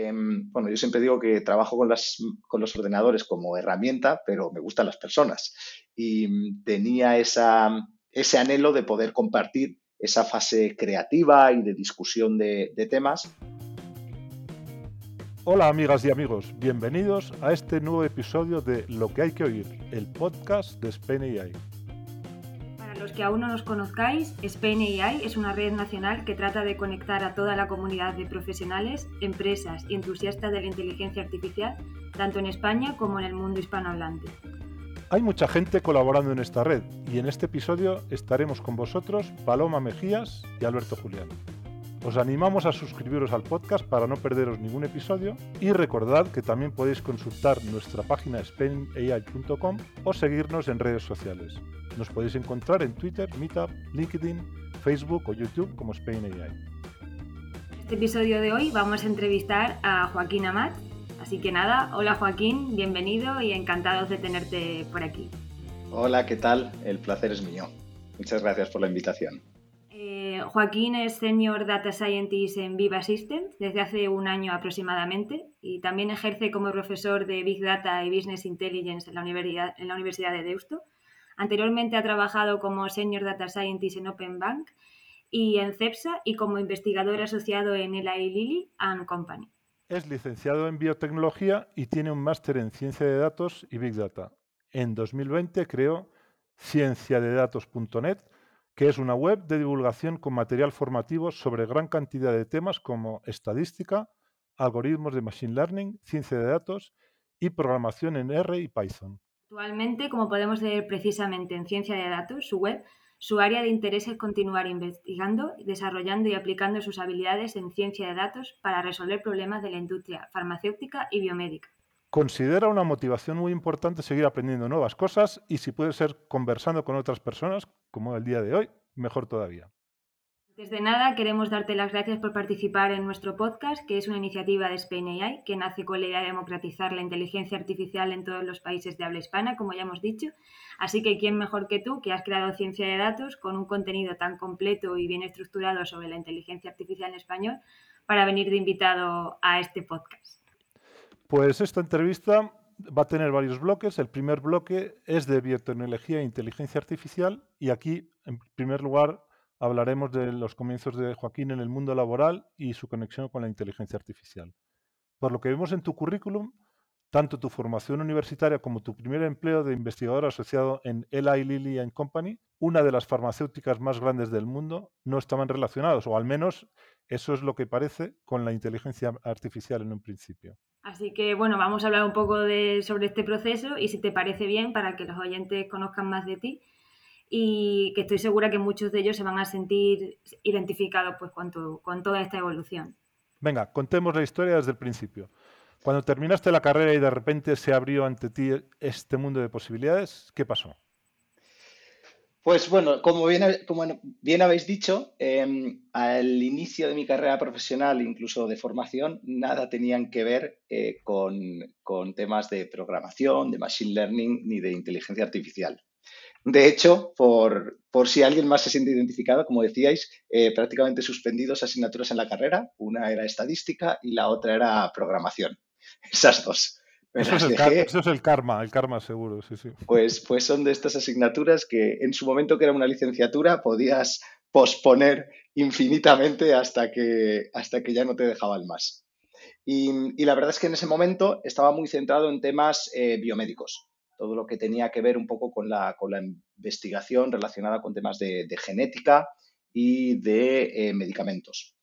Em, bueno, yo siempre digo que trabajo con, con los ordenadores como herramienta, pero me gustan las personas. Y mm, tenía ese anhelo de poder compartir esa fase creativa y de discusión de, temas. Hola amigas y amigos, bienvenidos a este nuevo episodio de Lo que hay que oír, el podcast de Spain AI los que aún no nos conozcáis, Spain AI es una red nacional que trata de conectar a toda la comunidad de profesionales, empresas y entusiastas de la inteligencia artificial, tanto en España como en el mundo hispanohablante. Hay mucha gente colaborando en esta red y en este episodio estaremos con vosotros Paloma Mejías y Alberto Julián. Os animamos a suscribiros al podcast para no perderos ningún episodio y recordad que también podéis consultar nuestra página spainai.com o seguirnos en redes sociales. Nos podéis encontrar en Twitter, Meetup, LinkedIn, Facebook o YouTube como Spain AI. En este episodio de hoy vamos a entrevistar a Joaquín Amat. Así que nada, hola Joaquín, bienvenido y encantados de tenerte por aquí. Hola, ¿qué tal? El placer es mío. Muchas gracias por la invitación. Joaquín es Senior Data Scientist en Viva Systems desde hace un año aproximadamente y también ejerce como profesor de Big Data y Business Intelligence en la Universidad, en la Universidad de Deusto Anteriormente ha trabajado como Senior Data Scientist en Open Bank y en CEPSA y como investigador asociado en Eli Lilly and Company. Es licenciado en biotecnología y tiene un máster en ciencia de datos y big data. En 2020 creó cienciadedatos.net, que es una web de divulgación con material formativo sobre gran cantidad de temas como estadística, algoritmos de machine learning, ciencia de datos y programación en R y Python. Actualmente, como podemos leer precisamente en Ciencia de Datos, su web, su área de interés es continuar investigando, desarrollando y aplicando sus habilidades en ciencia de datos para resolver problemas de la industria farmacéutica y biomédica. Considera una motivación muy importante seguir aprendiendo nuevas cosas y si puede ser conversando con otras personas, como el día de hoy, mejor todavía. Desde nada, queremos darte las gracias por participar en nuestro podcast, que es una iniciativa de Spain AI, que nace con la idea de democratizar la inteligencia artificial en todos los países de habla hispana, como ya hemos dicho. Así que, ¿quién mejor que tú, que has creado ciencia de datos con un contenido tan completo y bien estructurado sobre la inteligencia artificial en español, para venir de invitado a este podcast? Pues esta entrevista va a tener varios bloques. El primer bloque es de biotecnología e inteligencia artificial y aquí, en primer lugar, hablaremos de los comienzos de Joaquín en el mundo laboral y su conexión con la inteligencia artificial. Por lo que vemos en tu currículum, tanto tu formación universitaria como tu primer empleo de investigador asociado en Eli Lilly Company, una de las farmacéuticas más grandes del mundo, no estaban relacionados, o al menos eso es lo que parece con la inteligencia artificial en un principio. Así que bueno, vamos a hablar un poco de, sobre este proceso y si te parece bien, para que los oyentes conozcan más de ti, y que estoy segura que muchos de ellos se van a sentir identificados pues, con, con toda esta evolución. Venga, contemos la historia desde el principio. Cuando terminaste la carrera y de repente se abrió ante ti este mundo de posibilidades, ¿qué pasó? Pues bueno, como bien, habéis dicho, em, al inicio de mi carrera profesional, incluso de formación, nada tenían que ver eh, con, temas de programación, de machine learning ni de inteligencia artificial. De hecho, por, si alguien más se siente identificado, como decíais, eh, prácticamente suspendidos asignaturas en la carrera. Una era estadística y la otra era programación. Esas dos. Eso es, el karma, el karma seguro, sí, sí. Pues, pues son de estas asignaturas que en su momento que era una licenciatura podías posponer infinitamente hasta que, hasta que ya no te dejaban más. Y, la verdad es que en ese momento estaba muy centrado en temas eh, biomédicos todo lo que tenía que ver un poco con la, con la investigación relacionada con temas de, genética y de eh, medicamentos.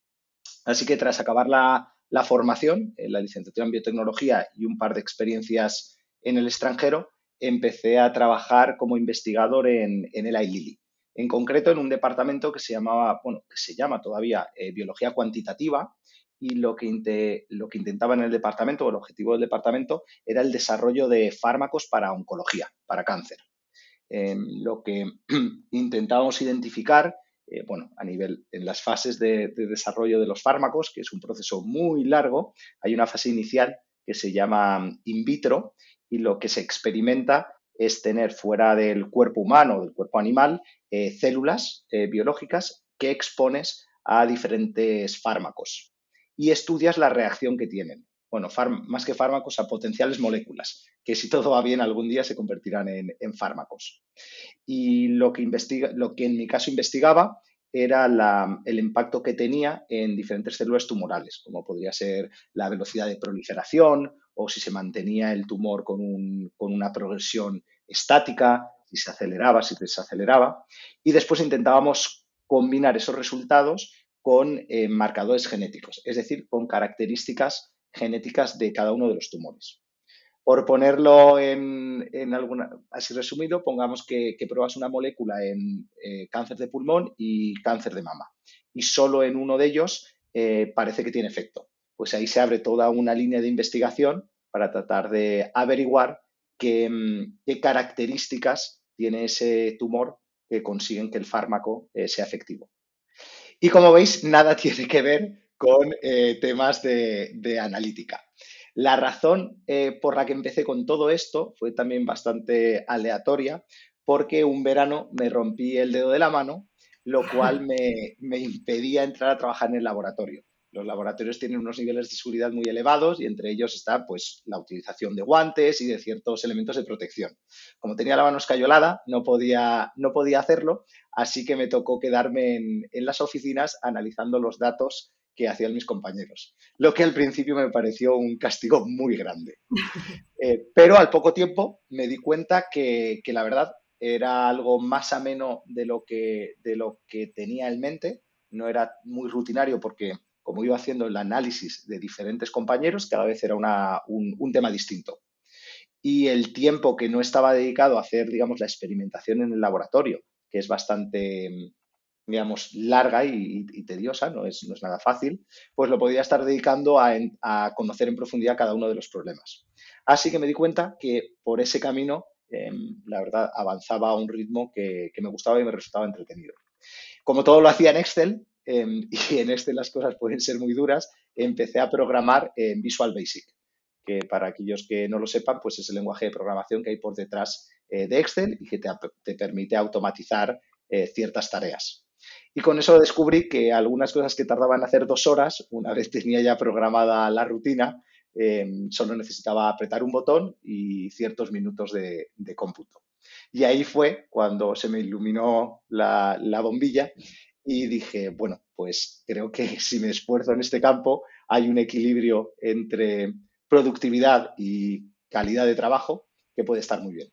Así que tras acabar la, formación, en la licenciatura en biotecnología y un par de experiencias en el extranjero, empecé a trabajar como investigador en, en el Lilly. En concreto, en un departamento que se llamaba, bueno, que se llama todavía eh, biología cuantitativa y lo que, lo que intentaba en el departamento, o el objetivo del departamento, era el desarrollo de fármacos para oncología, para cáncer. Em, lo que intentábamos identificar, eh, bueno, a nivel, en las fases de, desarrollo de los fármacos, que es un proceso muy largo, hay una fase inicial que se llama in vitro y lo que se experimenta es tener fuera del cuerpo humano, del cuerpo animal, eh, células eh, biológicas que expones a diferentes fármacos. y estudias la reacción que tienen. Bueno, más que fármacos, a potenciales moléculas, que si todo va bien algún día se convertirán en, fármacos. Y lo que, investiga, lo que en mi caso investigaba era el impacto que tenía en diferentes células tumorales, como podría ser la velocidad de proliferación o si se mantenía el tumor con, con una progresión estática, si se aceleraba, si desaceleraba. Y después intentábamos combinar esos resultados con eh, marcadores genéticos, es decir, con características genéticas de cada uno de los tumores. Por ponerlo en, alguna, así resumido, pongamos que, pruebas una molécula en eh, cáncer de pulmón y cáncer de mama. Y solo en uno de ellos eh, parece que tiene efecto. Pues ahí se abre toda una línea de investigación para tratar de averiguar qué, qué características tiene ese tumor que consiguen que el fármaco sea efectivo. Y como veis, nada tiene que ver con eh, temas de, analítica. La razón eh, por la que empecé con todo esto fue también bastante aleatoria, porque un verano me rompí el dedo de la mano, lo cual me impedía entrar a trabajar en el laboratorio. Los laboratorios tienen unos niveles de seguridad muy elevados y entre ellos está pues, la utilización de guantes y de ciertos elementos de protección. Como tenía la mano escayolada, no podía, no podía hacerlo, así que me tocó quedarme en, las oficinas analizando los datos que hacían mis compañeros, lo que al principio me pareció un castigo muy grande. Eh, pero al poco tiempo me di cuenta que, que, la verdad era algo más ameno de lo, que, de lo que tenía en mente, no era muy rutinario porque como iba haciendo el análisis de diferentes compañeros, cada vez era un, tema distinto. Y el tiempo que no estaba dedicado a hacer, digamos, la experimentación en el laboratorio, que es bastante, digamos, larga y, tediosa, no es, no es, nada fácil, pues lo podía estar dedicando a, conocer en profundidad cada uno de los problemas. Así que me di cuenta que por ese camino, em, la verdad, avanzaba a un ritmo que, me gustaba y me resultaba entretenido. Como todo lo hacía en Excel, Em, y en este las cosas pueden ser muy duras, empecé a programar en Visual Basic, que para aquellos que no lo sepan, pues es el lenguaje de programación que hay por detrás eh, de Excel y que te, permite automatizar eh, ciertas tareas. Y con eso descubrí que algunas cosas que tardaban hacer dos horas, una vez tenía ya programada la rutina, em, solo necesitaba apretar un botón y ciertos minutos de, cómputo. Y ahí fue cuando se me iluminó la, la bombilla y dije, bueno, pues creo que si me esfuerzo en este campo hay un equilibrio entre productividad y calidad de trabajo que puede estar muy bien.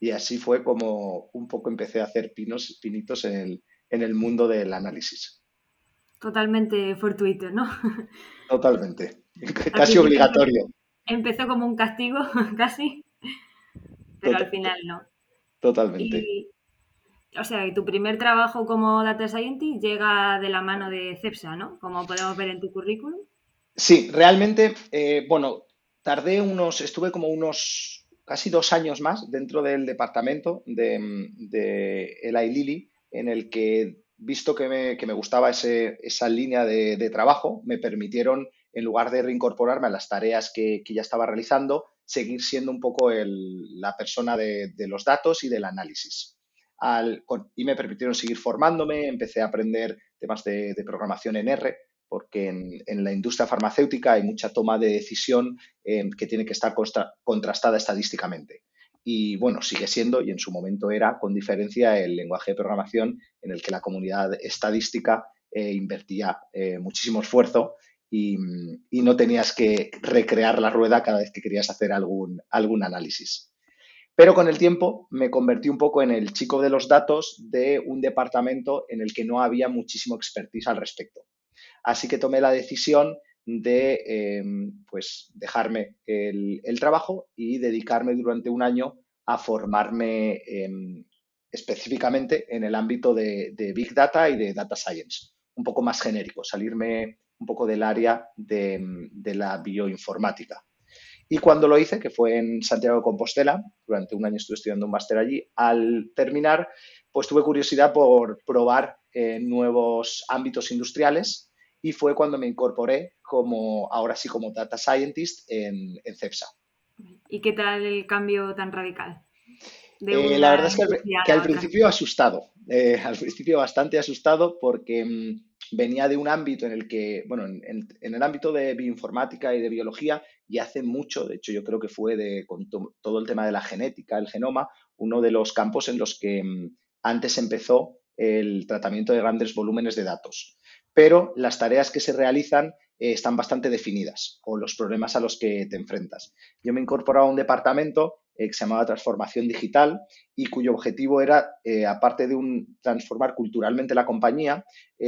Y así fue como un poco empecé a hacer pinos, pinitos en el, en el mundo del análisis. Totalmente fortuito, ¿no? Totalmente. Casi obligatorio. Empezó como un castigo, casi, pero al final no. Totalmente o sea, tu primer trabajo como Data Scientist llega de la mano de CEPSA, ¿no? Como podemos ver en tu currículum. Sí, realmente, eh, bueno, tardé unos, estuve como unos casi dos años más dentro del departamento de, de Eli Lilly, en el que, visto que me, gustaba esa línea de, trabajo, me permitieron, en lugar de reincorporarme a las tareas que, ya estaba realizando, seguir siendo un poco la persona de los datos y del análisis y me permitieron seguir formándome, empecé a aprender temas de, programación en R, porque en, la industria farmacéutica hay mucha toma de decisión eh, que tiene que estar contrastada estadísticamente. Y bueno, sigue siendo, y en su momento era, con diferencia, el lenguaje de programación en el que la comunidad estadística eh, invertía eh, muchísimo esfuerzo y, y, no tenías que recrear la rueda cada vez que querías hacer algún, algún análisis. Pero con el tiempo me convertí un poco en el chico de los datos de un departamento en el que no había muchísimo expertise al respecto. Así que tomé la decisión de em, pues dejarme el, trabajo y dedicarme durante un año a formarme em, específicamente en el ámbito de, Big Data y de Data Science, un poco más genérico, salirme un poco del área de la bioinformática. Y cuando lo hice, que fue en Santiago de Compostela, durante un año estuve estudiando un máster allí, al terminar, pues tuve curiosidad por probar eh, nuevos ámbitos industriales y fue cuando me incorporé como, ahora sí, como Data Scientist en, CEPSA. ¿Y qué tal el cambio tan radical? Eh, la verdad es que, al, principio asustado, eh, al principio bastante asustado porque, mm, venía de un ámbito en el que, bueno, en, el ámbito de bioinformática y de biología, y hace mucho, de hecho yo creo que fue de, con todo el tema de la genética, el genoma, uno de los campos en los que mm, antes empezó el tratamiento de grandes volúmenes de datos. Pero las tareas que se realizan eh, están bastante definidas o los problemas a los que te enfrentas. Yo me incorporaba a un departamento eh, que se llamaba Transformación Digital y cuyo objetivo era, eh, aparte de un, transformar culturalmente la compañía,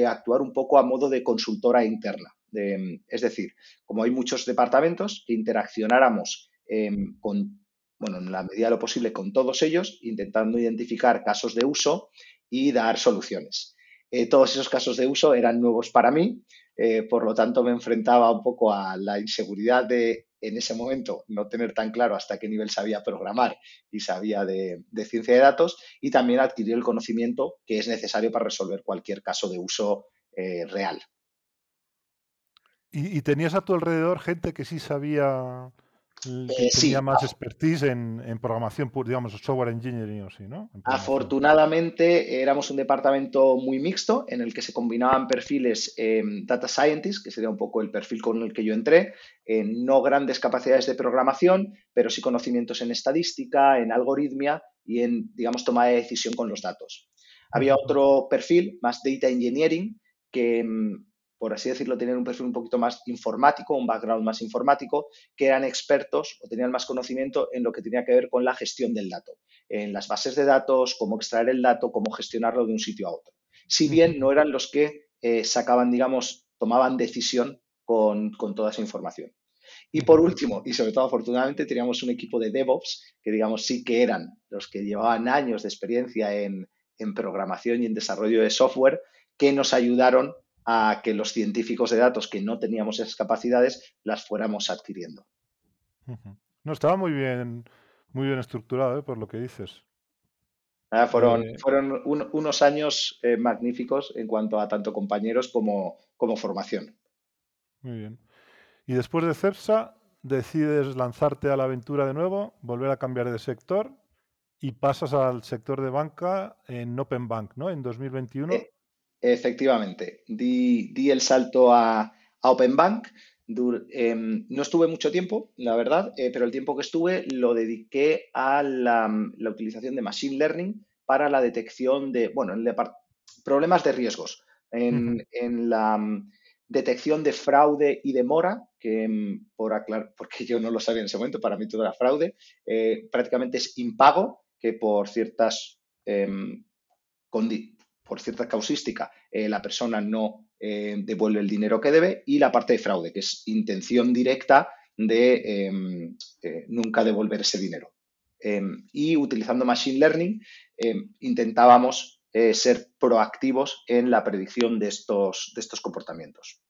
actuar un poco a modo de consultora interna. es decir, como hay muchos departamentos, que interaccionáramos em, con, bueno, en la medida de lo posible con todos ellos, intentando identificar casos de uso y dar soluciones. Todos esos casos de uso eran nuevos para mí, eh, por lo tanto, me enfrentaba un poco a la inseguridad de, en ese momento, no tener tan claro hasta qué nivel sabía programar y sabía de, ciencia de datos y también adquirir el conocimiento que es necesario para resolver cualquier caso de uso eh, real. ¿Y, tenías a tu alrededor gente que sí sabía eh, tenía más expertise en, programación, digamos, software engineering o sí, ¿no? Afortunadamente éramos un departamento muy mixto en el que se combinaban perfiles em, data scientist, que sería un poco el perfil con el que yo entré, no grandes capacidades de programación, pero sí conocimientos en estadística, en algoritmia y en, digamos, toma de decisión con los datos. Había otro perfil, más data engineering, que em, por así decirlo, tenían un perfil un poquito más informático, un background más informático, que eran expertos o tenían más conocimiento en lo que tenía que ver con la gestión del dato, en las bases de datos, cómo extraer el dato, cómo gestionarlo de un sitio a otro. Si bien no eran los que eh, sacaban, digamos, tomaban decisión con, toda esa información. Y por último, y sobre todo afortunadamente, teníamos un equipo de DevOps que, digamos, sí que eran los que llevaban años de experiencia en, en programación y en desarrollo de software que nos ayudaron a que los científicos de datos que no teníamos esas capacidades las fuéramos adquiriendo. No, estaba muy bien, muy bien estructurado, ¿eh? por lo que dices. Ah, fueron, eh, fueron unos años eh, magníficos en cuanto a tanto compañeros como, como formación. Muy bien. Y después de CEPSA, decides lanzarte a la aventura de nuevo, volver a cambiar de sector y pasas al sector de banca en Open Bank, ¿no? En 2021. Efectivamente, di, el salto a, Open Bank. Em, no estuve mucho tiempo, la verdad, eh, pero el tiempo que estuve lo dediqué a la, utilización de Machine Learning para la detección de, bueno, en problemas de riesgos, en, la mm, detección de fraude y de mora, que mm, por aclarar, porque yo no lo sabía en ese momento, para mí todo era fraude, eh, prácticamente es impago que por ciertas em, condiciones por cierta causística, eh, la persona no eh, devuelve el dinero que debe y la parte de fraude, que es intención directa de em, eh, nunca devolver ese dinero. Em, y utilizando Machine Learning em, intentábamos ser proactivos en la predicción de estos, de estos comportamientos.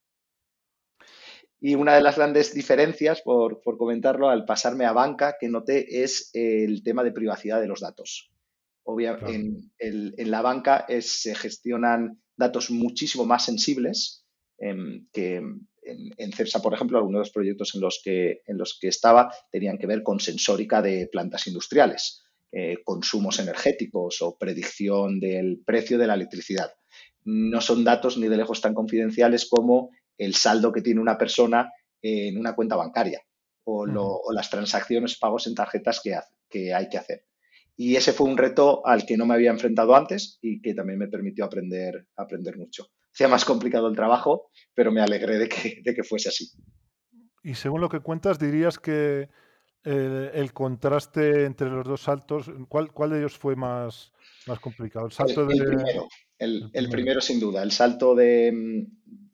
Y una de las grandes diferencias, por, comentarlo, al pasarme a banca, que noté es el tema de privacidad de los datos. Obviamente, en, la banca se gestionan datos muchísimo más sensibles em, que en, CEPSA, por ejemplo, algunos de los proyectos en los, que, en los que estaba tenían que ver con sensórica de plantas industriales, eh, consumos energéticos o predicción del precio de la electricidad. No son datos ni de lejos tan confidenciales como el saldo que tiene una persona en una cuenta bancaria o, las transacciones, pagos en tarjetas que hay que hacer. Y ese fue un reto al que no me había enfrentado antes y que también me permitió aprender, aprender mucho. Hacía más complicado el trabajo, pero me alegré de que, de que fuese así. Y según lo que cuentas, dirías que eh, el contraste entre los dos saltos, ¿cuál, cuál de ellos fue más, más complicado? El salto de... primero, el, primero. sin duda, el salto de,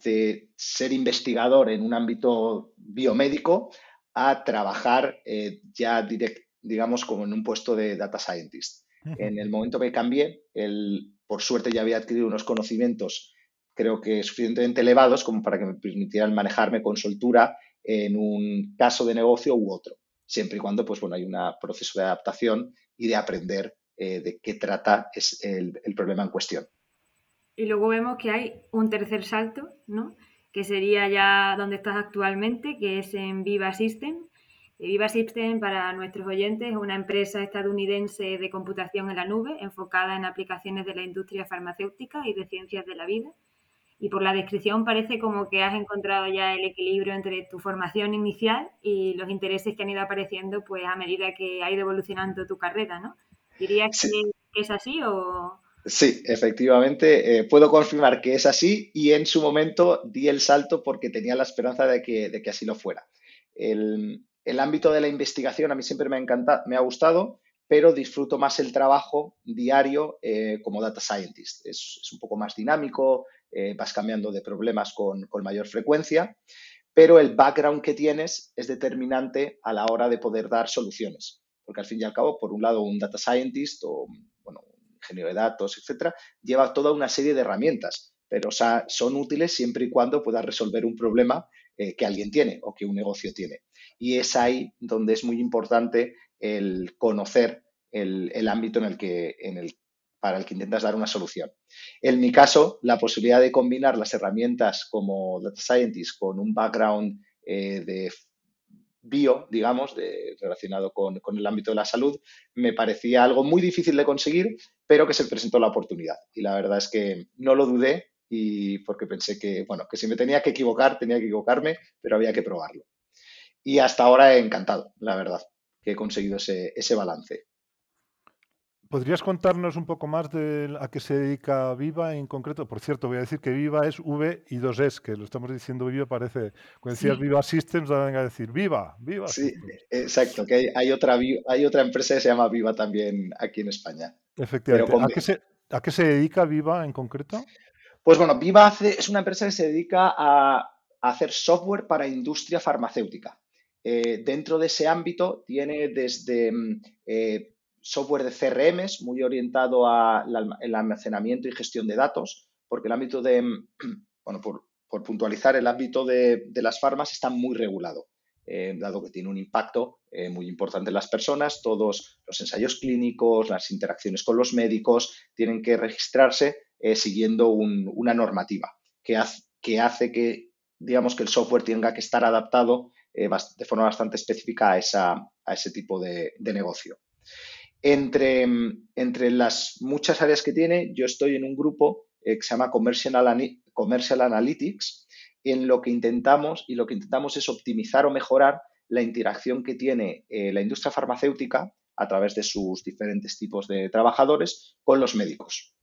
de, ser investigador en un ámbito biomédico a trabajar eh, ya directamente digamos, como en un puesto de data scientist. En el momento que cambié, el, por suerte ya había adquirido unos conocimientos, creo que suficientemente elevados como para que me permitieran manejarme con soltura en un caso de negocio u otro, siempre y cuando, pues bueno, hay un proceso de adaptación y de aprender eh, de qué trata es el, el, problema en cuestión. Y luego vemos que hay un tercer salto, ¿no? Que sería ya donde estás actualmente, que es en Viva System, Viva System, para nuestros oyentes, es una empresa estadounidense de computación en la nube enfocada en aplicaciones de la industria farmacéutica y de ciencias de la vida. y por la descripción parece como que has encontrado ya el equilibrio entre tu formación inicial y los intereses que han ido apareciendo pues a medida que ha ido evolucionando tu carrera, ¿no? ¿Dirías que, es así o...? Sí, efectivamente, eh, puedo confirmar que es así y en su momento di el salto porque tenía la esperanza de que, de que así lo fuera. El, el, ámbito de la investigación a mí siempre me ha, encantado, me ha gustado pero disfruto más el trabajo diario eh, como data scientist. Es, un poco más dinámico, eh, vas cambiando de problemas con, mayor frecuencia, pero el background que tienes es determinante a la hora de poder dar soluciones. Porque al fin y al cabo, por un lado, un data scientist o bueno, un ingeniero de datos, etcétera, lleva toda una serie de herramientas, pero son útiles siempre y cuando puedas resolver un problema eh, que alguien tiene o que un negocio tiene. Y es ahí donde es muy importante el conocer el, ámbito en el que, en el, para el que intentas dar una solución. En mi caso, la posibilidad de combinar las herramientas como Data Scientist con un background eh, de bio, digamos, relacionado con, el ámbito de la salud, me parecía algo muy difícil de conseguir, pero que se presentó la oportunidad. Y la verdad es que no lo dudé y porque pensé que, bueno, que si me tenía que equivocar, tenía que equivocarme, pero había que probarlo. Y hasta ahora he encantado, la verdad que he conseguido ese, ese balance. ¿Podrías contarnos un poco más de a qué se dedica Viva en concreto? Por cierto, voy a decir que Viva es V y dos S, que lo estamos diciendo Viva, parece, cuando decías Viva Systems, van a decir Viva, Viva. Sí, exacto, que hay, otra, hay otra empresa que se llama Viva también aquí en España. Efectivamente. ¿A qué, se, ¿A qué se dedica Viva en concreto? Pues bueno, Viva hace, es una empresa que se dedica a hacer software para industria farmacéutica. Eh, dentro de ese ámbito tiene desde mm, eh, software de CRMs muy orientado al almacenamiento y gestión de datos, porque el ámbito de, mm, bueno, por, puntualizar, el ámbito de, las farmas está muy regulado, eh, dado que tiene un impacto muy importante en las personas, todos los ensayos clínicos, las interacciones con los médicos tienen que registrarse siguiendo una normativa que que hace que, digamos, que el software tenga que estar adaptado eh, de forma bastante específica a, ese tipo de, negocio. Entre, entre, las muchas áreas que tiene, yo estoy en un grupo eh, que se llama Commercial, Analytics, en lo que intentamos y lo que intentamos es optimizar o mejorar la interacción que tiene eh, la industria farmacéutica a través de sus diferentes tipos de trabajadores con los médicos.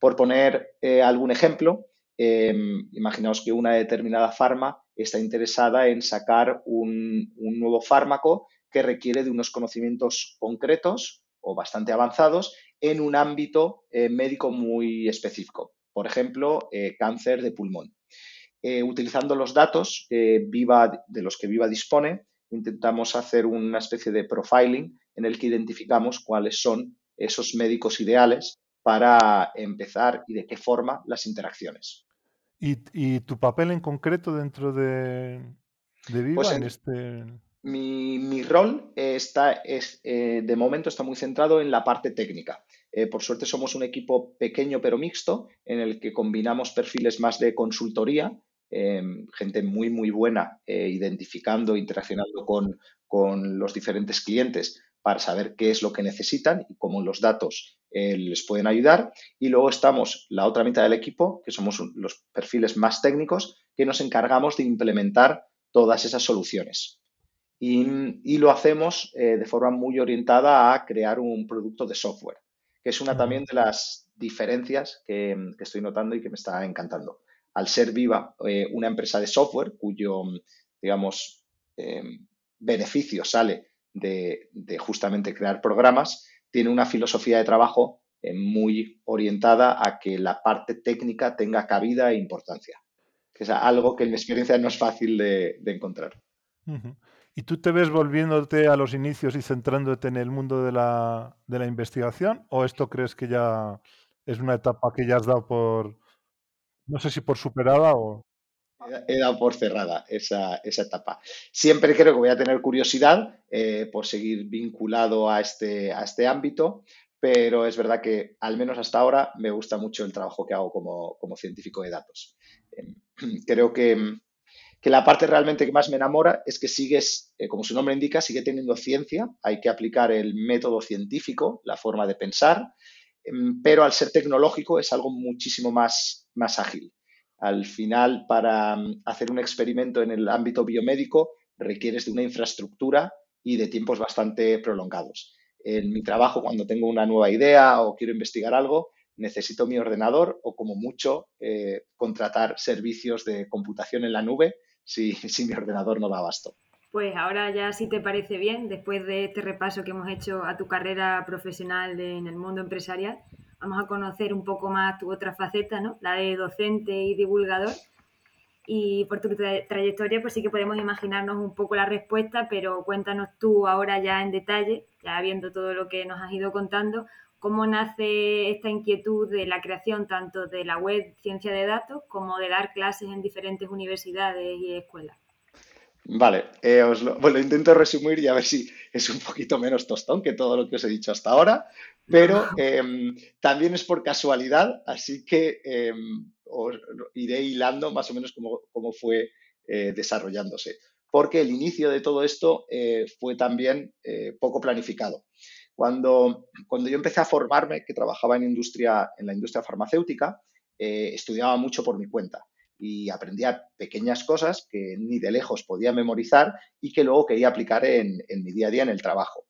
Por poner algún ejemplo, imaginaos que una determinada farma está interesada en sacar un, nuevo fármaco que requiere de unos conocimientos concretos o bastante avanzados en un ámbito eh, médico muy específico. Por ejemplo, eh, cáncer de pulmón. Eh, utilizando los datos Viva, de los que Viva dispone, intentamos hacer una especie de profiling en el que identificamos cuáles son esos médicos ideales para empezar y de qué forma las interacciones. ¿Y, tu papel en concreto dentro de, Viva pues en, este...? Mi, rol está, es, eh, de momento está muy centrado en la parte técnica. Eh, por suerte somos un equipo pequeño pero mixto en el que combinamos perfiles más de consultoría, em, gente muy, muy buena eh, identificando, interaccionando con, con los diferentes clientes para saber qué es lo que necesitan y cómo los datos eh, les pueden ayudar. Y luego estamos la otra mitad del equipo, que somos los perfiles más técnicos, que nos encargamos de implementar todas esas soluciones. Y, lo hacemos eh, de forma muy orientada a crear un producto de software, que es una también de las diferencias que, estoy notando y que me está encantando. Al ser Viva eh, una empresa de software cuyo, digamos, beneficio sale de, justamente crear programas, tiene una filosofía de trabajo eh, muy orientada a que la parte técnica tenga cabida e importancia, que es algo que en mi experiencia no es fácil de, encontrar. ¿Y tú te ves volviéndote a los inicios y centrándote en el mundo de la, de la investigación? ¿O esto crees que ya es una etapa que ya has dado por, no sé si por superada o... He dado por cerrada esa, etapa. Siempre creo que voy a tener curiosidad eh, por seguir vinculado a este, a este ámbito, pero es verdad que al menos hasta ahora me gusta mucho el trabajo que hago como, científico de datos. Em, creo que, la parte realmente que más me enamora es que sigues, eh, como su nombre indica, sigue teniendo ciencia, hay que aplicar el método científico, la forma de pensar, em, pero al ser tecnológico es algo muchísimo más, más ágil Al final, para mm, hacer un experimento en el ámbito biomédico, requieres de una infraestructura y de tiempos bastante prolongados. En mi trabajo, cuando tengo una nueva idea o quiero investigar algo, necesito mi ordenador o como mucho eh, contratar servicios de computación en la nube si, si mi ordenador no da abasto. Pues ahora ya si te parece bien, después de este repaso que hemos hecho a tu carrera profesional en el mundo empresarial, vamos a conocer un poco más tu otra faceta, ¿no? La de docente y divulgador. Y por tu trayectoria, pues sí que podemos imaginarnos un poco la respuesta, pero cuéntanos tú ahora ya en detalle, ya viendo todo lo que nos has ido contando, cómo nace esta inquietud de la creación tanto de la web Ciencia de Datos como de dar clases en diferentes universidades y escuelas. Vale, eh, os lo, bueno, intento resumir y a ver si es un poquito menos tostón que todo lo que os he dicho hasta ahora, pero em, también es por casualidad, así que em, os iré hilando más o menos cómo, fue eh, desarrollándose, porque el inicio de todo esto eh, fue también poco planificado. Cuando, cuando yo empecé a formarme, que trabajaba en, industria, en la industria farmacéutica, estudiaba mucho por mi cuenta y aprendía pequeñas cosas que ni de lejos podía memorizar y que luego quería aplicar en, mi día a día en el trabajo.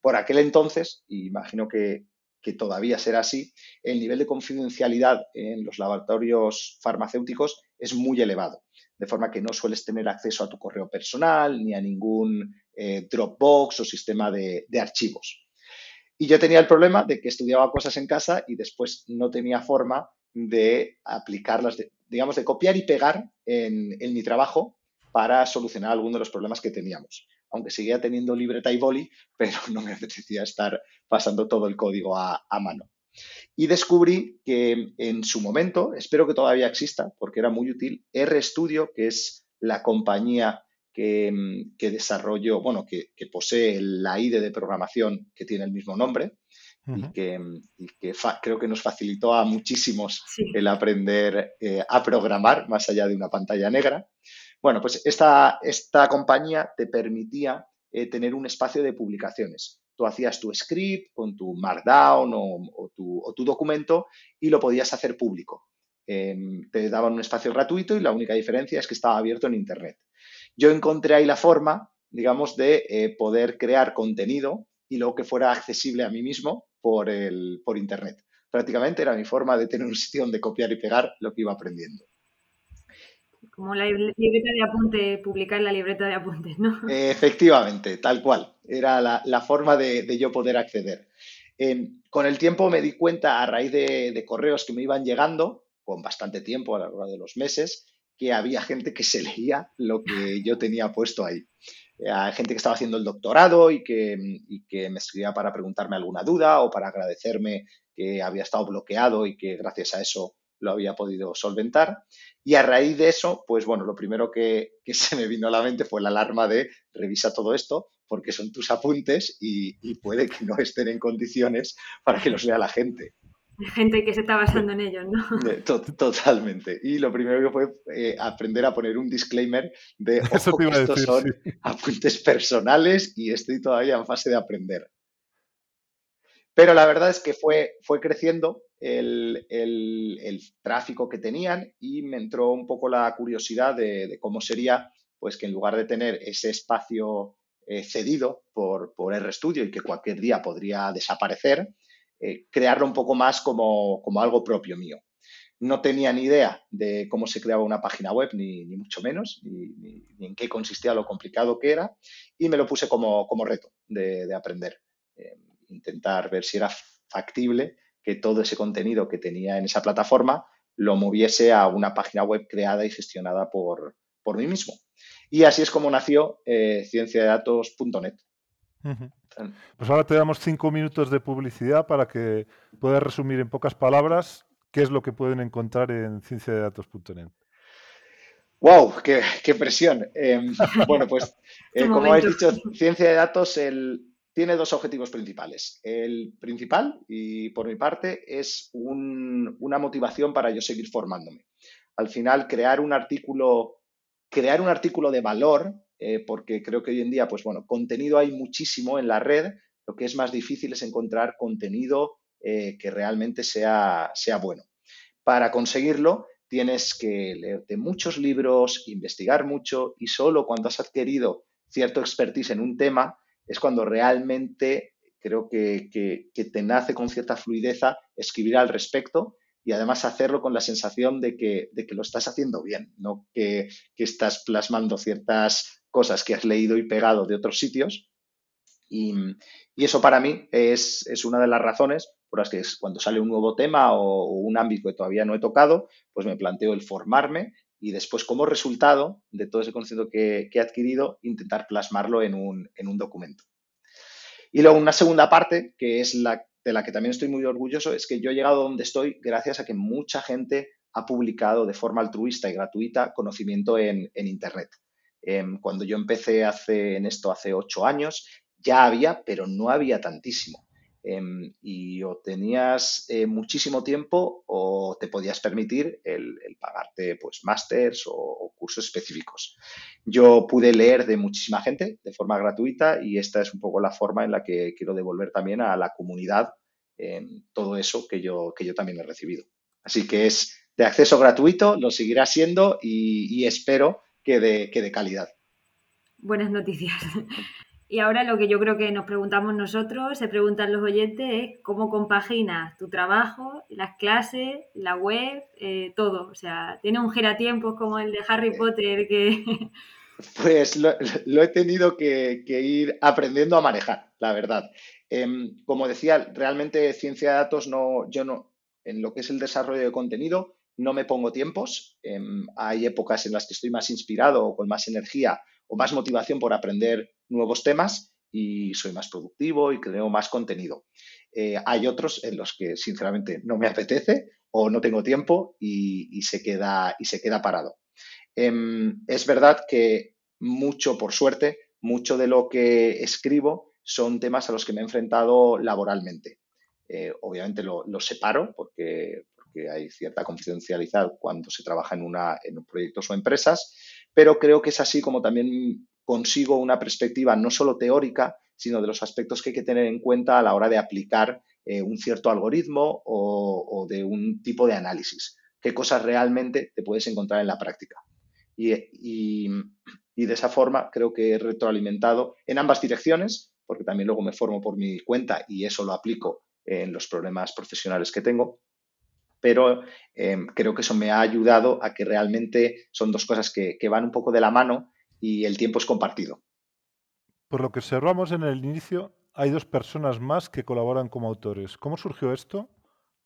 Por aquel entonces, y imagino que, todavía será así, el nivel de confidencialidad en los laboratorios farmacéuticos es muy elevado, de forma que no sueles tener acceso a tu correo personal ni a ningún eh, Dropbox o sistema de, de archivos. Y yo tenía el problema de que estudiaba cosas en casa y después no tenía forma de aplicarlas, digamos, de copiar y pegar en, mi trabajo para solucionar algunos de los problemas que teníamos. Aunque seguía teniendo libreta y boli, pero no me apetecía estar pasando todo el código a, mano. Y descubrí que en su momento, espero que todavía exista, porque era muy útil, RStudio, que es la compañía que, desarrolló, bueno, que, que, posee la IDE de programación que tiene el mismo nombre, y que, creo que nos facilitó a muchísimos el aprender eh, a programar más allá de una pantalla negra. Bueno, pues esta, esta compañía te permitía eh, tener un espacio de publicaciones. Tú hacías tu script con tu Markdown o, tu, documento y lo podías hacer público. Em, te daban un espacio gratuito y la única diferencia es que estaba abierto en Internet. Yo encontré ahí la forma, digamos, de eh, poder crear contenido y luego que fuera accesible a mí mismo por, el, por Internet. Prácticamente era mi forma de tener un sitio donde copiar y pegar lo que iba aprendiendo. Como la libreta de apuntes, publicar la libreta de apuntes, ¿no? Efectivamente, tal cual. Era la, forma de, yo poder acceder. con el tiempo me di cuenta, a raíz de, correos que me iban llegando, con bastante tiempo a lo largo de los meses, que había gente que se leía lo que yo tenía puesto ahí. Eh, hay gente que estaba haciendo el doctorado y que, me escribía para preguntarme alguna duda o para agradecerme que había estado bloqueado y que gracias a eso lo había podido solventar. Y a raíz de eso, pues bueno, lo primero que, se me vino a la mente fue la alarma de revisa todo esto porque son tus apuntes y, y puede que no estén en condiciones para que los lea la gente gente que se está basando en ellos, ¿no? Totalmente. Y lo primero que fue eh, aprender a poner un disclaimer de ojo que estos son apuntes personales y estoy todavía en fase de aprender. Pero la verdad es que fue, fue creciendo el, tráfico que tenían y me entró un poco la curiosidad de, cómo sería pues que en lugar de tener ese espacio eh, cedido por, por RStudio y que cualquier día podría desaparecer, eh, crearlo un poco más como, algo propio mío. No tenía ni idea de cómo se creaba una página web, ni, mucho menos, ni, en qué consistía lo complicado que era, y me lo puse como, reto de, aprender. Eh, intentar ver si era factible que todo ese contenido que tenía en esa plataforma lo moviese a una página web creada y gestionada por, mí mismo. Y así es como nació eh, cienciadedatos.net. Pues ahora te damos cinco minutos de publicidad para que puedas resumir en pocas palabras qué es lo que pueden encontrar en cienciadedatos.net. ¡Wow! ¡Qué, presión! Em, bueno, pues eh, como habéis dicho, ciencia de datos tiene dos objetivos principales. El principal, y por mi parte, es una motivación para yo seguir formándome. Al final, crear un artículo, crear un artículo de valor eh, porque creo que hoy en día, pues bueno, contenido hay muchísimo en la red, lo que es más difícil es encontrar contenido eh, que realmente sea, sea bueno. Para conseguirlo, tienes que leerte muchos libros, investigar mucho y solo cuando has adquirido cierto expertise en un tema es cuando realmente creo que, te nace con cierta fluidez escribir al respecto y además hacerlo con la sensación de que, lo estás haciendo bien, no que, estás plasmando ciertas cosas que has leído y pegado de otros sitios. Y, eso para mí es, una de las razones por las que cuando sale un nuevo tema o, un ámbito que todavía no he tocado, pues me planteo el formarme y después como resultado de todo ese conocimiento que, he adquirido, intentar plasmarlo en un, en un documento. Y luego una segunda parte, que es la de la que también estoy muy orgulloso, es que yo he llegado donde estoy gracias a que mucha gente ha publicado de forma altruista y gratuita conocimiento en, Internet. Em, cuando yo empecé en esto hace ocho años, ya había, pero no había tantísimo. Em, y o tenías eh, muchísimo tiempo o te podías permitir el, pagarte pues másters o, cursos específicos. Yo pude leer de muchísima gente de forma gratuita y esta es un poco la forma en la que quiero devolver también a la comunidad todo eso que yo también he recibido. Así que es de acceso gratuito, lo seguirá siendo y, espero que de, que de calidad. Buenas noticias. Y ahora lo que yo creo que nos preguntamos nosotros, se preguntan los oyentes, es cómo compaginas tu trabajo, las clases, la web, eh, todo. O sea, tiene un giratiempos como el de Harry Potter que... Pues lo, he tenido que, ir aprendiendo a manejar, la verdad. Em, como decía, realmente ciencia de datos no, yo no, en lo que es el desarrollo de contenido, no me pongo tiempos. Em, hay épocas en las que estoy más inspirado o con más energía o más motivación por aprender nuevos temas y soy más productivo y creo más contenido. Eh, hay otros en los que sinceramente no me apetece o no tengo tiempo y, se, queda, y se queda parado. Em, es verdad que mucho, por suerte, mucho de lo que escribo son temas a los que me he enfrentado laboralmente. Eh, obviamente lo, separo porque, porque, hay cierta confidencialidad cuando se trabaja en, una, en proyectos o empresas, pero creo que es así como también consigo una perspectiva no solo teórica, sino de los aspectos que hay que tener en cuenta a la hora de aplicar eh, un cierto algoritmo o, de un tipo de análisis. ¿Qué cosas realmente te puedes encontrar en la práctica? Y, de esa forma creo que he retroalimentado en ambas direcciones, porque también luego me formo por mi cuenta y eso lo aplico en los problemas profesionales que tengo. Pero em, creo que eso me ha ayudado a que realmente son dos cosas que, que van un poco de la mano y el tiempo es compartido. Por lo que observamos en el inicio, hay dos personas más que colaboran como autores. ¿Cómo surgió esto?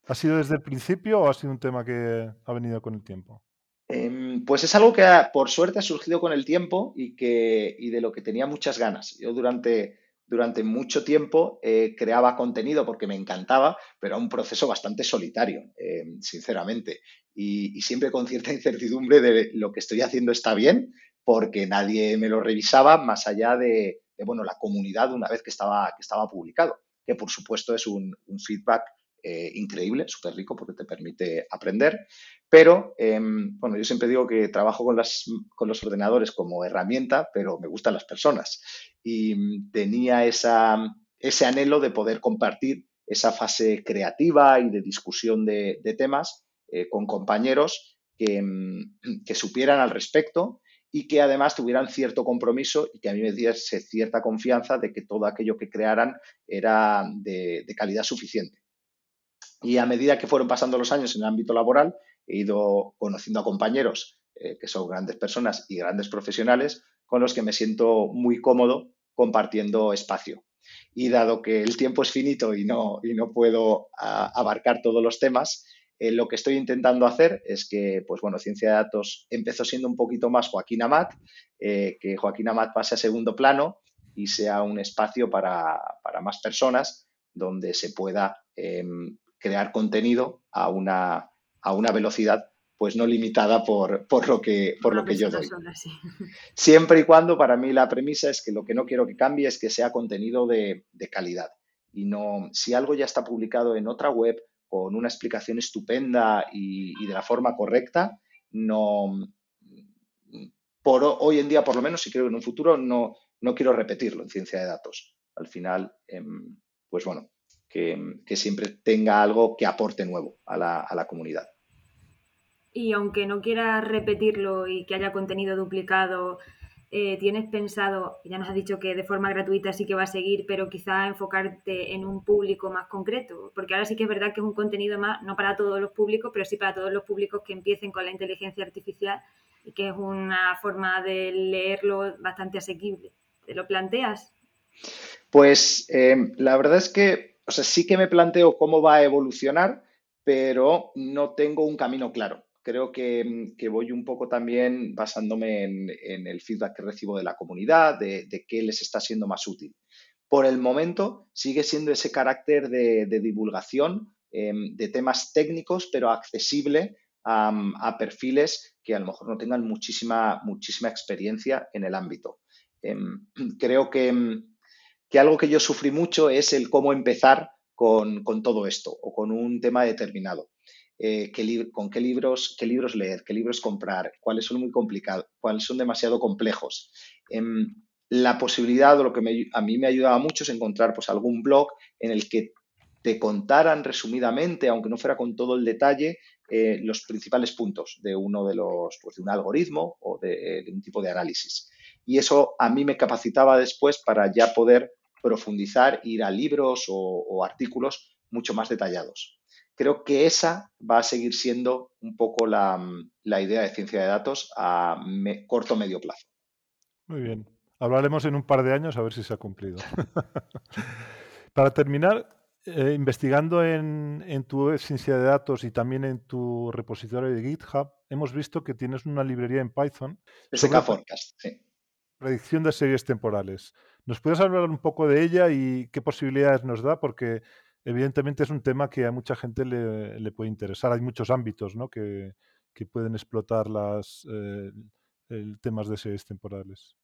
¿Ha sido desde el principio o ha sido un tema que ha venido con el tiempo? Em, pues es algo que por suerte ha surgido con el tiempo y, que, y de lo que tenía muchas ganas. Yo durante, durante mucho tiempo eh, creaba contenido porque me encantaba, pero era un proceso bastante solitario, em, sinceramente. Y, y, siempre con cierta incertidumbre de lo que estoy haciendo está bien, porque nadie me lo revisaba más allá de, bueno, la comunidad una vez que estaba, que estaba publicado, que por supuesto es un, feedback eh, increíble, súper rico porque te permite aprender. Pero, em, bueno, yo siempre digo que trabajo con, las, los ordenadores como herramienta, pero me gustan las personas. Y tenía esa, ese anhelo de poder compartir esa fase creativa y de discusión de, temas eh, con compañeros que, que supieran al respecto y que además tuvieran cierto compromiso y que a mí me diese cierta confianza de que todo aquello que crearan era de, calidad suficiente. Y a medida que fueron pasando los años en el ámbito laboral, he ido conociendo a compañeros eh, que son grandes personas y grandes profesionales con los que me siento muy cómodo compartiendo espacio. Y dado que el tiempo es finito y no, y no puedo abarcar todos los temas, eh, lo que estoy intentando hacer es que, pues bueno, ciencia de datos empezó siendo un poquito más Joaquín Amat, eh, que Joaquín Amat pase a segundo plano y sea un espacio para, más personas donde se pueda em, crear contenido a una, a una velocidad pues no limitada por, lo que, por lo que yo doy. Siempre y cuando para mí la premisa es que lo que no quiero que cambie es que sea contenido de, de calidad. Y no, si algo ya está publicado en otra web con una explicación estupenda y, de la forma correcta, no, por hoy en día, por lo menos, y creo que en un futuro, no, no quiero repetirlo en ciencia de datos. Al final, em, pues bueno, que, siempre tenga algo que aporte nuevo a la, comunidad. Y aunque no quieras repetirlo y que haya contenido duplicado, eh, ¿tienes pensado, ya nos has dicho que de forma gratuita sí que va a seguir, pero quizá enfocarte en un público más concreto? Porque ahora sí que es verdad que es un contenido más, no para todos los públicos, pero sí para todos los públicos que empiecen con la inteligencia artificial y que es una forma de leerlo bastante asequible. ¿Te lo planteas? Pues eh, la verdad es que, o sea, sí que me planteo cómo va a evolucionar, pero no tengo un camino claro creo que, voy un poco también basándome en, el feedback que recibo de la comunidad, de, qué les está siendo más útil. Por el momento sigue siendo ese carácter de, divulgación em, de temas técnicos, pero accesible a, perfiles que a lo mejor no tengan muchísima, muchísima experiencia en el ámbito. Em, creo que, que, algo que yo sufrí mucho es el cómo empezar con, con todo esto o con un tema determinado. Eh, con qué libros, qué libros leer, qué libros comprar, cuáles son muy complicados, cuáles son demasiado complejos. Em, la posibilidad, o lo que a mí me ayudaba mucho es encontrar pues, algún blog en el que te contaran resumidamente, aunque no fuera con todo el detalle, eh, los principales puntos de uno de los, pues, de un algoritmo o de, un tipo de análisis. Y eso a mí me capacitaba después para ya poder profundizar, ir a libros o artículos mucho más detallados creo que esa va a seguir siendo un poco la, idea de ciencia de datos a corto o medio plazo. Muy bien. Hablaremos en un par de años a ver si se ha cumplido. Para terminar, eh, investigando en, tu ciencia de datos y también en tu repositorio de GitHub, hemos visto que tienes una librería en Python. SK Forecast, sí. Predicción de series temporales. ¿Nos puedes hablar un poco de ella y qué posibilidades nos da? Porque evidentemente es un tema que a mucha gente le, puede interesar. Hay muchos ámbitos ¿no? que, pueden explotar las eh, temas de series temporales.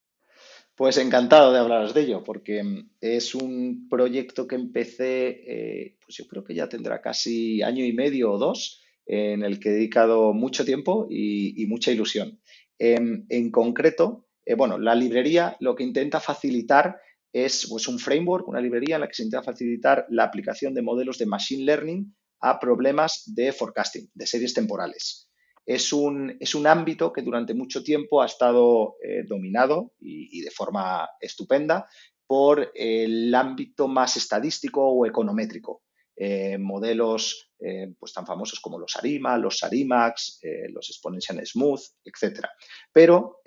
Pues encantado de hablaros de ello, porque mm, es un proyecto que empecé, eh, pues yo creo que ya tendrá casi año y medio o dos, en el que he dedicado mucho tiempo y, mucha ilusión. en concreto, eh, bueno, la librería lo que intenta facilitar es pues, un framework, una librería en la que se intenta facilitar la aplicación de modelos de machine learning a problemas de forecasting, de series temporales. Es un, es un ámbito que durante mucho tiempo ha estado eh, dominado y, de forma estupenda por el ámbito más estadístico o econométrico. Eh, modelos eh, pues tan famosos como los ARIMA, los SARIMAX, los Exponential Smooth, etc. Pero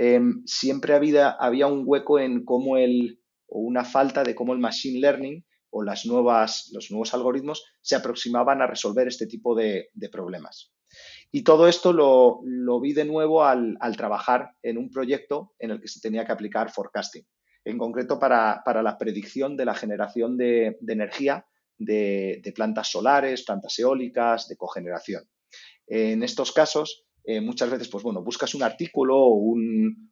siempre había, había un hueco en cómo el, o una falta de cómo el machine learning o las nuevas, los nuevos algoritmos se aproximaban a resolver este tipo de, problemas. Y todo esto lo, vi de nuevo al, trabajar en un proyecto en el que se tenía que aplicar forecasting, en concreto para, la predicción de la generación de, energía de, plantas solares, plantas eólicas, de cogeneración. En estos casos, eh, muchas veces, pues bueno, buscas un artículo o,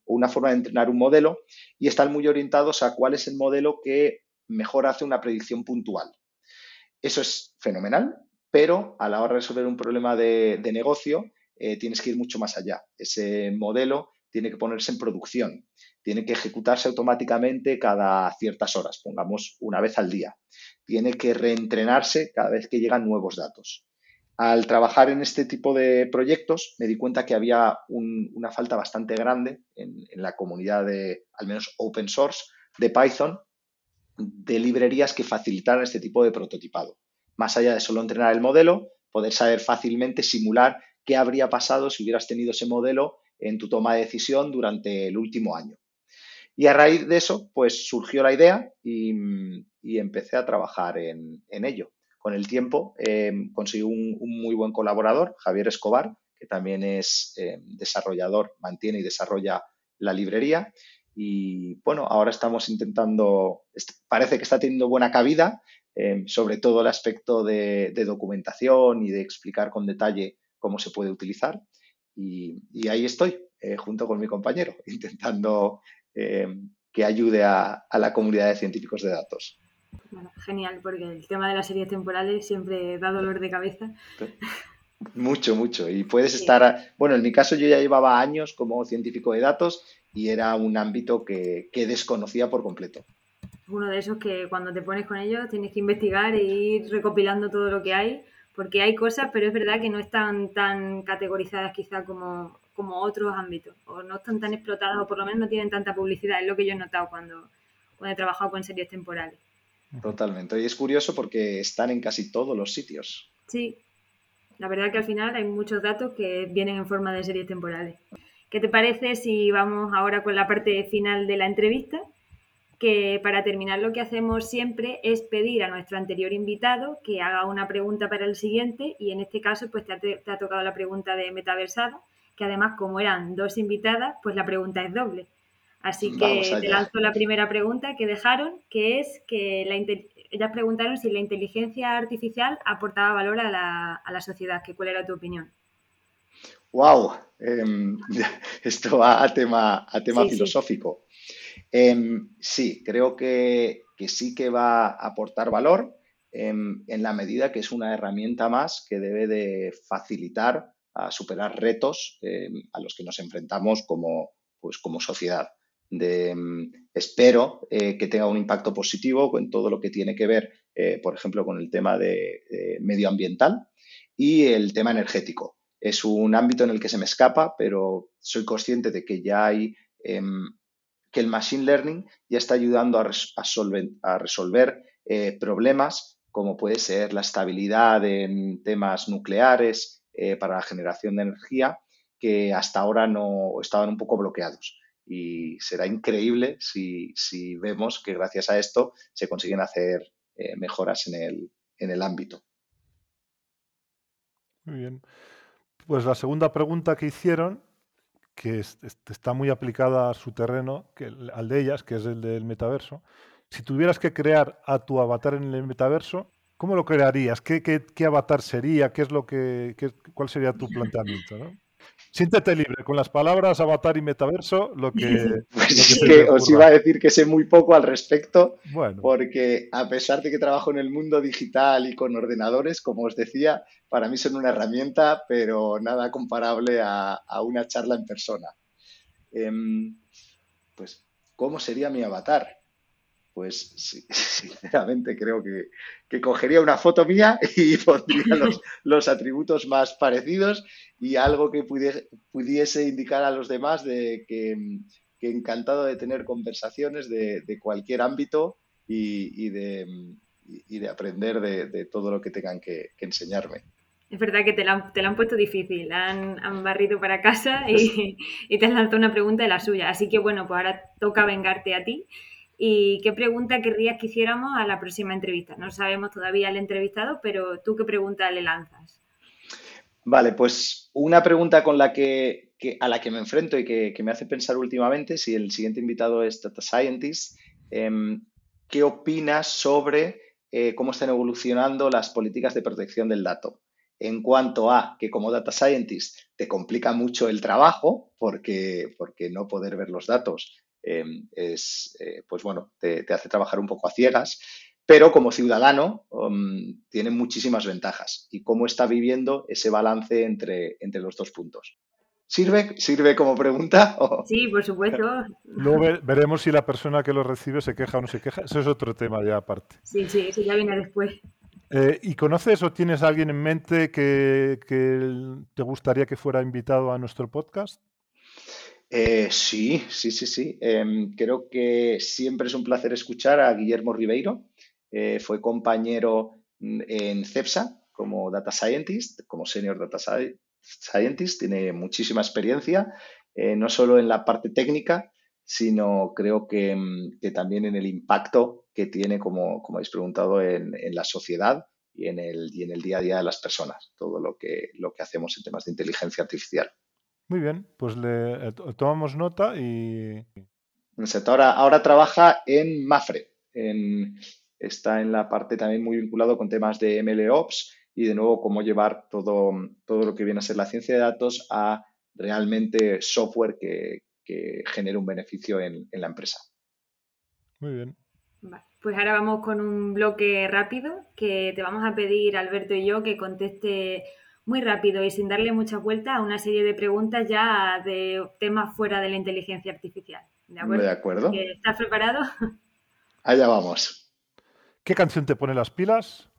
una forma de entrenar un modelo y están muy orientados a cuál es el modelo que mejor hace una predicción puntual. Eso es fenomenal, pero a la hora de resolver un problema de, negocio eh, tienes que ir mucho más allá. Ese modelo tiene que ponerse en producción, tiene que ejecutarse automáticamente cada ciertas horas, pongamos una vez al día. Tiene que reentrenarse cada vez que llegan nuevos datos. Al trabajar en este tipo de proyectos me di cuenta que había una falta bastante grande en, la comunidad de, al menos open source, de Python, de librerías que facilitaran este tipo de prototipado. Más allá de solo entrenar el modelo, poder saber fácilmente simular qué habría pasado si hubieras tenido ese modelo en tu toma de decisión durante el último año. Y a raíz de eso, pues surgió la idea y, empecé a trabajar en ello con el tiempo eh, conseguí un, muy buen colaborador, Javier Escobar, que también es eh, desarrollador, mantiene y desarrolla la librería. Y bueno, ahora estamos intentando, parece que está teniendo buena cabida, eh, sobre todo el aspecto de, documentación y de explicar con detalle cómo se puede utilizar. Y, ahí estoy, junto con mi compañero, intentando que ayude a la comunidad de científicos de datos. Bueno, genial, porque el tema de las series temporales siempre da dolor de cabeza. Mucho, mucho. Y puedes estar, bueno, en mi caso yo ya llevaba años como científico de datos y era un ámbito que, desconocía por completo. Uno de esos que cuando te pones con ellos tienes que investigar e ir recopilando todo lo que hay, porque hay cosas, pero es verdad que no están tan categorizadas quizá como, como otros ámbitos, o no están tan explotadas, o por lo menos no tienen tanta publicidad, es lo que yo he notado cuando, cuando he trabajado con series temporales. Totalmente, y es curioso porque están en casi todos los sitios. Sí, la verdad que al final hay muchos datos que vienen en forma de series temporales. ¿Qué te parece si vamos ahora con la parte final de la entrevista? Que para terminar lo que hacemos siempre es pedir a nuestro anterior invitado que haga una pregunta para el siguiente y en este caso pues te ha, tocado la pregunta de metaversado, que además como eran dos invitadas pues la pregunta es doble. Así que te lanzo la primera pregunta que dejaron, que es que la, ellas preguntaron si la inteligencia artificial aportaba valor a la, sociedad, que cuál era tu opinión. ¡Wow! Em, esto va a tema, a tema filosófico. Em, sí. creo que, sí que va a aportar valor em, en la medida que es una herramienta más que debe de facilitar a superar retos a los que nos enfrentamos como, pues, como sociedad de, espero eh, que tenga un impacto positivo con todo lo que tiene que ver, eh, por ejemplo, con el tema de, medioambiental y el tema energético. Es un ámbito en el que se me escapa, pero soy consciente de que ya hay, em, que el Machine Learning ya está ayudando a, resolver eh, problemas como puede ser la estabilidad en temas nucleares para la generación de energía, que hasta ahora no estaban un poco bloqueados y será increíble si, vemos que gracias a esto se consiguen hacer eh, mejoras en el, en el ámbito. Muy bien. Pues la segunda pregunta que hicieron, que está muy aplicada a su terreno, que, al de ellas, que es el del metaverso. Si tuvieras que crear a tu avatar en el metaverso, ¿cómo lo crearías? ¿Qué, qué, avatar sería? ¿Qué es lo que, ¿Cuál sería tu planteamiento? ¿no? Siéntete libre con las palabras avatar y metaverso, lo que... Pues es que os iba a decir que sé muy poco al respecto, porque a pesar de que trabajo en el mundo digital y con ordenadores, como os decía, para mí son una herramienta, pero nada comparable a, una charla en persona. Em, pues, ¿cómo sería mi avatar? Pues sinceramente creo que, cogería una foto mía y pondría los, atributos más parecidos y algo que pudiese, indicar a los demás de que, encantado de tener conversaciones de, cualquier ámbito y, de, de, aprender de, todo lo que tengan que, enseñarme. Es verdad que te la, han puesto difícil, han, han barrido para casa y, y te han lanzado una pregunta de la suya. Así que bueno, pues ahora toca vengarte a ti. ¿Y qué pregunta querrías que hiciéramos a la próxima entrevista? No sabemos todavía el entrevistado, pero tú qué pregunta le lanzas. Vale, pues una pregunta con la que, a la que me enfrento y que, me hace pensar últimamente, si el siguiente invitado es Data Scientist, em, ¿qué opinas sobre eh, cómo están evolucionando las políticas de protección del dato? En cuanto a que como Data Scientist te complica mucho el trabajo, porque, porque no poder ver los datos es, eh, pues bueno, te, hace trabajar un poco a ciegas, pero como ciudadano um, tiene muchísimas ventajas. ¿Y cómo está viviendo ese balance entre, entre los dos puntos? ¿Sirve? ¿Sirve como pregunta? Sí, por supuesto. Luego veremos si la persona que lo recibe se queja o no se queja. Eso es otro tema ya aparte. Sí, sí, eso ya viene después. Eh, ¿Y conoces o tienes a alguien en mente que, te gustaría que fuera invitado a nuestro podcast? Eh, sí, sí, sí, sí. Em, creo que siempre es un placer escuchar a Guillermo Ribeiro. Eh, fue compañero en CEPSA como Data Scientist, como Senior Data Scientist. Tiene muchísima experiencia, eh, no solo en la parte técnica, sino creo que, em, también en el impacto que tiene, como, como habéis preguntado, en, la sociedad y en, el, y en el día a día de las personas, todo lo que, lo que hacemos en temas de inteligencia artificial. Muy bien, pues le eh, tomamos nota y... Ahora, ahora trabaja en Mafre, está en la parte también muy vinculado con temas de MLOps y de nuevo cómo llevar todo, todo lo que viene a ser la ciencia de datos a realmente software que, genere un beneficio en, en, la empresa. Muy bien. Pues ahora vamos con un bloque rápido que te vamos a pedir, Alberto y yo, que conteste muy rápido y sin darle mucha vuelta a una serie de preguntas ya de temas fuera de la inteligencia artificial. ¿De acuerdo? De acuerdo. ¿Estás preparado? Allá vamos. ¿Qué canción te pone las pilas?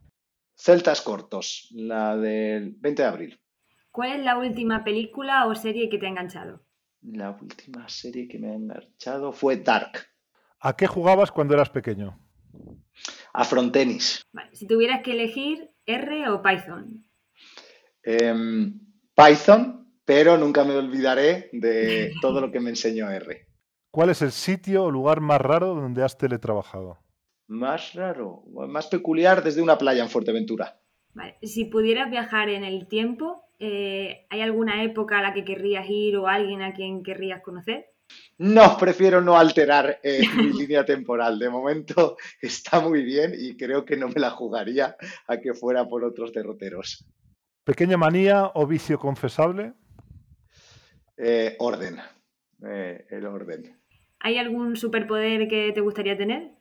Celtas cortos, la del 20 de abril. ¿Cuál es la última película o serie que te ha enganchado? La última serie que me ha enganchado fue Dark. ¿A qué jugabas cuando eras pequeño? A frontenis. Vale, si tuvieras que elegir R o Python. Em, Python, pero nunca me olvidaré de todo lo que me enseñó R. ¿Cuál es el sitio o lugar más raro donde has teletrabajado? Más raro, más peculiar desde una playa en Fuerteventura. Vale, Si pudieras viajar en el tiempo, eh, ¿hay alguna época a la que querrías ir o alguien a quien querrías conocer? No, prefiero no alterar eh, mi línea temporal. De momento está muy bien y creo que no me la jugaría a que fuera por otros derroteros. ¿Pequeña manía o vicio confesable? Eh, orden, eh, el orden. ¿Hay algún superpoder que te gustaría tener?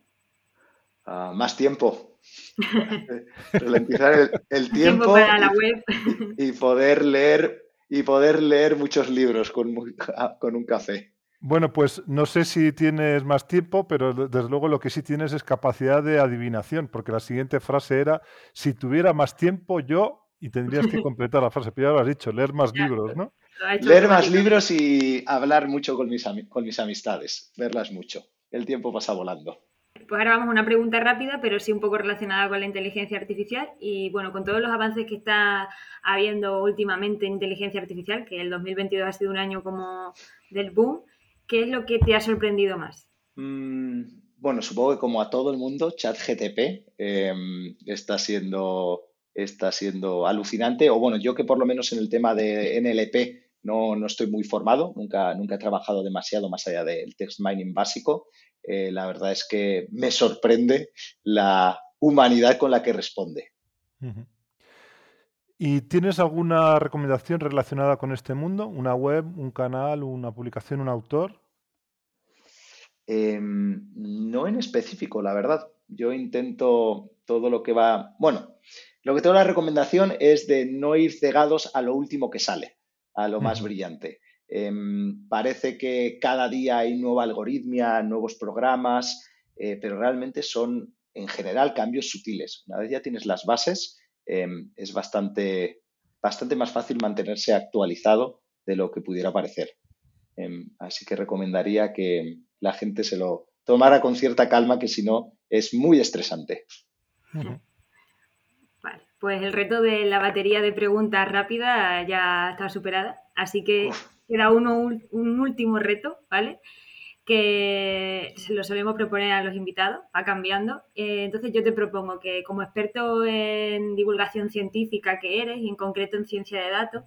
Ah, más tiempo. Ralentizar el, el Tiempo tiempo para la y- web. y poder leer y poder leer muchos libros con, un café. Bueno, pues no sé si tienes más tiempo, pero de- desde luego lo que sí tienes es capacidad de adivinación, porque la siguiente frase era, si tuviera más tiempo yo, y tendrías que completar la frase, pero ya lo has dicho, leer más libros, ¿no? Leer más libros y hablar mucho con mis, ami- con mis amistades, verlas mucho. El tiempo pasa volando. Pues ahora vamos a una pregunta rápida, pero sí un poco relacionada con la inteligencia artificial. Y bueno, con todos los avances que está habiendo últimamente en inteligencia artificial, que el 2022 ha sido un año como del boom, ¿qué es lo que te ha sorprendido más? Mm, bueno, supongo que como a todo el mundo, ChatGTP em, está siendo, está siendo alucinante. O bueno, yo que por lo menos en el tema de NLP no, no estoy muy formado, nunca, nunca he trabajado demasiado más allá del text mining básico. Eh, la verdad es que me sorprende la humanidad con la que responde. ¿Y tienes alguna recomendación relacionada con este mundo? ¿Una web, un canal, una publicación, un autor? Em, no en específico, la verdad. Yo intento todo lo que va. Bueno, lo que tengo la recomendación es de no ir cegados a lo último que sale, a lo más brillante. Em, parece que cada día hay nueva algoritmia, nuevos programas, eh, pero realmente son en general cambios sutiles. Una vez ya tienes las bases, em, es bastante, bastante más fácil mantenerse actualizado de lo que pudiera parecer. Em, así que recomendaría que la gente se lo tomara con cierta calma, que si no es muy estresante. Pues el reto de la batería de preguntas rápidas ya está superada, así que Uf. queda uno, un último reto, ¿vale? Que se lo solemos proponer a los invitados, va cambiando. Eh, entonces yo te propongo que como experto en divulgación científica que eres, y en concreto en ciencia de datos,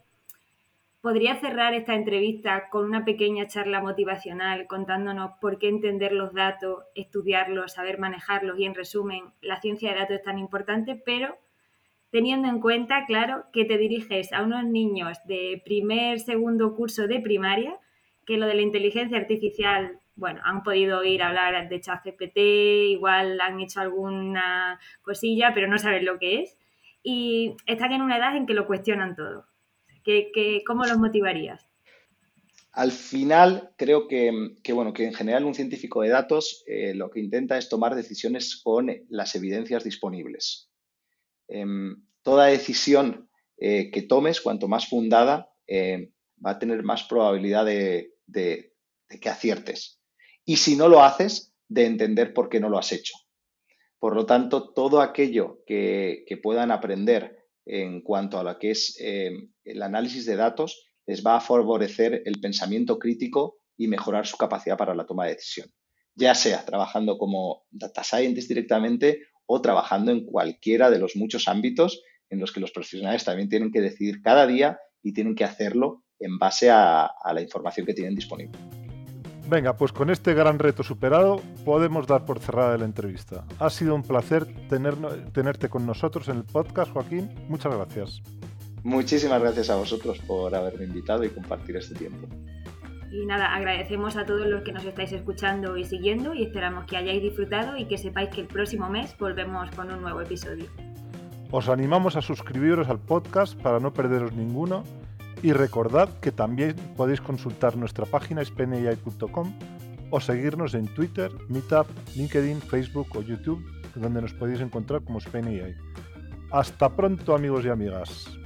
¿podrías cerrar esta entrevista con una pequeña charla motivacional contándonos por qué entender los datos, estudiarlos, saber manejarlos y en resumen, la ciencia de datos es tan importante, pero teniendo en cuenta, claro, que te diriges a unos niños de primer, segundo curso de primaria, que lo de la inteligencia artificial, bueno, han podido oír hablar de ChatGPT, igual han hecho alguna cosilla, pero no saben lo que es, y están en una edad en que lo cuestionan todo. ¿Qué, ¿Cómo los motivarías? Al final, creo que, que, bueno, que en general un científico de datos eh, lo que intenta es tomar decisiones con las evidencias disponibles. Em, toda decisión eh, que tomes, cuanto más fundada, eh, va a tener más probabilidad de, que aciertes. Y si no lo haces, de entender por qué no lo has hecho. Por lo tanto, todo aquello que, puedan aprender en cuanto a lo que es eh, el análisis de datos les va a favorecer el pensamiento crítico y mejorar su capacidad para la toma de decisión, ya sea trabajando como data scientist directamente o trabajando en cualquiera de los muchos ámbitos en los que los profesionales también tienen que decidir cada día y tienen que hacerlo en base a, a la información que tienen disponible. Venga, pues con este gran reto superado podemos dar por cerrada la entrevista. Ha sido un placer tener, tenerte con nosotros en el podcast, Joaquín. Muchas gracias. Muchísimas gracias a vosotros por haberme invitado y compartir este tiempo. Y nada, agradecemos a todos los que nos estáis escuchando y siguiendo y esperamos que hayáis disfrutado y que sepáis que el próximo mes volvemos con un nuevo episodio. Os animamos a suscribiros al podcast para no perderos ninguno y recordad que también podéis consultar nuestra página spenai.com o seguirnos en Twitter, Meetup, LinkedIn, Facebook o YouTube, donde nos podéis encontrar como SpenAI. Hasta pronto amigos y amigas.